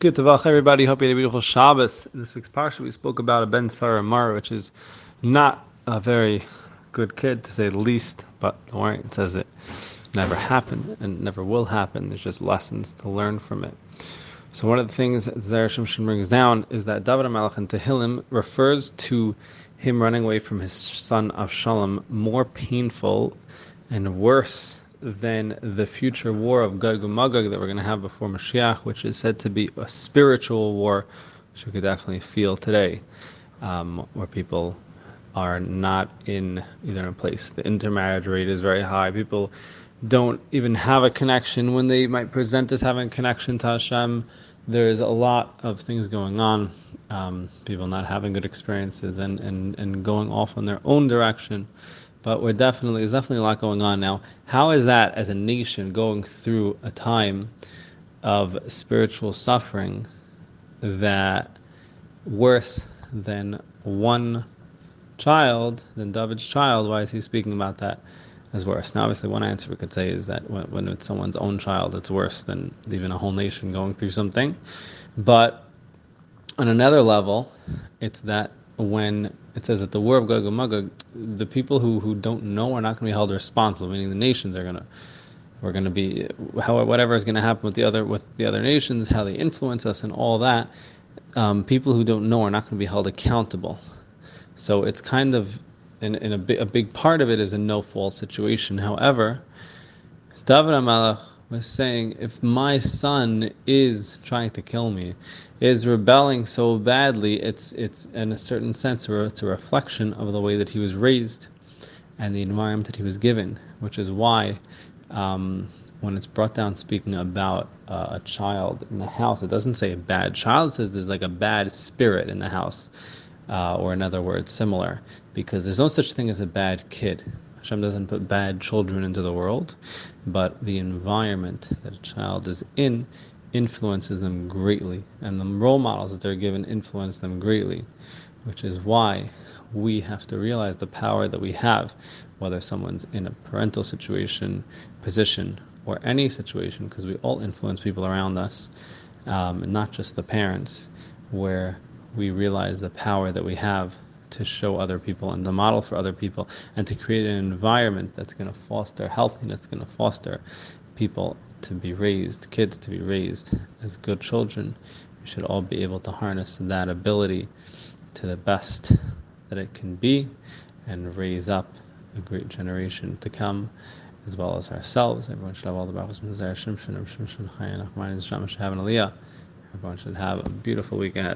Good to welcome everybody. Hope you had a beautiful Shabbos. In this week's parsha, we spoke about a Ben Sorer Moreh, which is not a very good kid to say the least. But don't worry, it says it never happened and never will happen. There's just lessons to learn from it. So one of the things that Zera Shimshon brings down is that David HaMelech in Tehillim refers to him running away from his son Avshalom more painful and worse than the future war of Gog and Magog that we're going to have before Mashiach, which is said to be a spiritual war, which we could definitely feel today, um, where people are not in either in a place. The intermarriage rate is very high. People don't even have a connection when they might present as having a connection to Hashem. There's a lot of things going on. Um, people not having good experiences and, and, and going off on their own direction but we're definitely there's definitely a lot going on now. How is that as a nation going through a time of spiritual suffering that worse than one child, than David's child? Why is he speaking about that as worse? Now, obviously, one answer we could say is that when, when it's someone's own child, it's worse than even a whole nation going through something. But on another level, it's that when it says that the war of Gog and Magog, the people who, who don't know are not going to be held responsible, meaning the nations are going to we're going to be how whatever is going to happen with the other with the other nations, how they influence us, and all that. Um, people who don't know are not going to be held accountable. So it's kind of in, in a, big, a big part of it is a no fault situation. However, David HaMelech was saying, if my son is trying to kill me, is rebelling so badly, it's it's in a certain sense it's a reflection of the way that he was raised and the environment that he was given, which is why um, when it's brought down speaking about uh, a child in the house, it doesn't say a bad child. It says there's like a bad spirit in the house, uh, or in other words, similar, because there's no such thing as a bad kid. Hashem doesn't put bad children into the world, but the environment that a child is in influences them greatly, and the role models that they're given influence them greatly, which is why we have to realize the power that we have, whether someone's in a parental situation, position, or any situation, because we all influence people around us, um, not just the parents, where we realize the power that we have to show other people and the model for other people and to create an environment that's going to foster healthiness, going to foster people to be raised, kids to be raised as good children. We should all be able to harness that ability to the best that it can be and raise up a great generation to come as well as ourselves. Everyone should have all the brachos from Zera Shimshon, Shimshon, aliyah. Everyone should have a beautiful week ahead.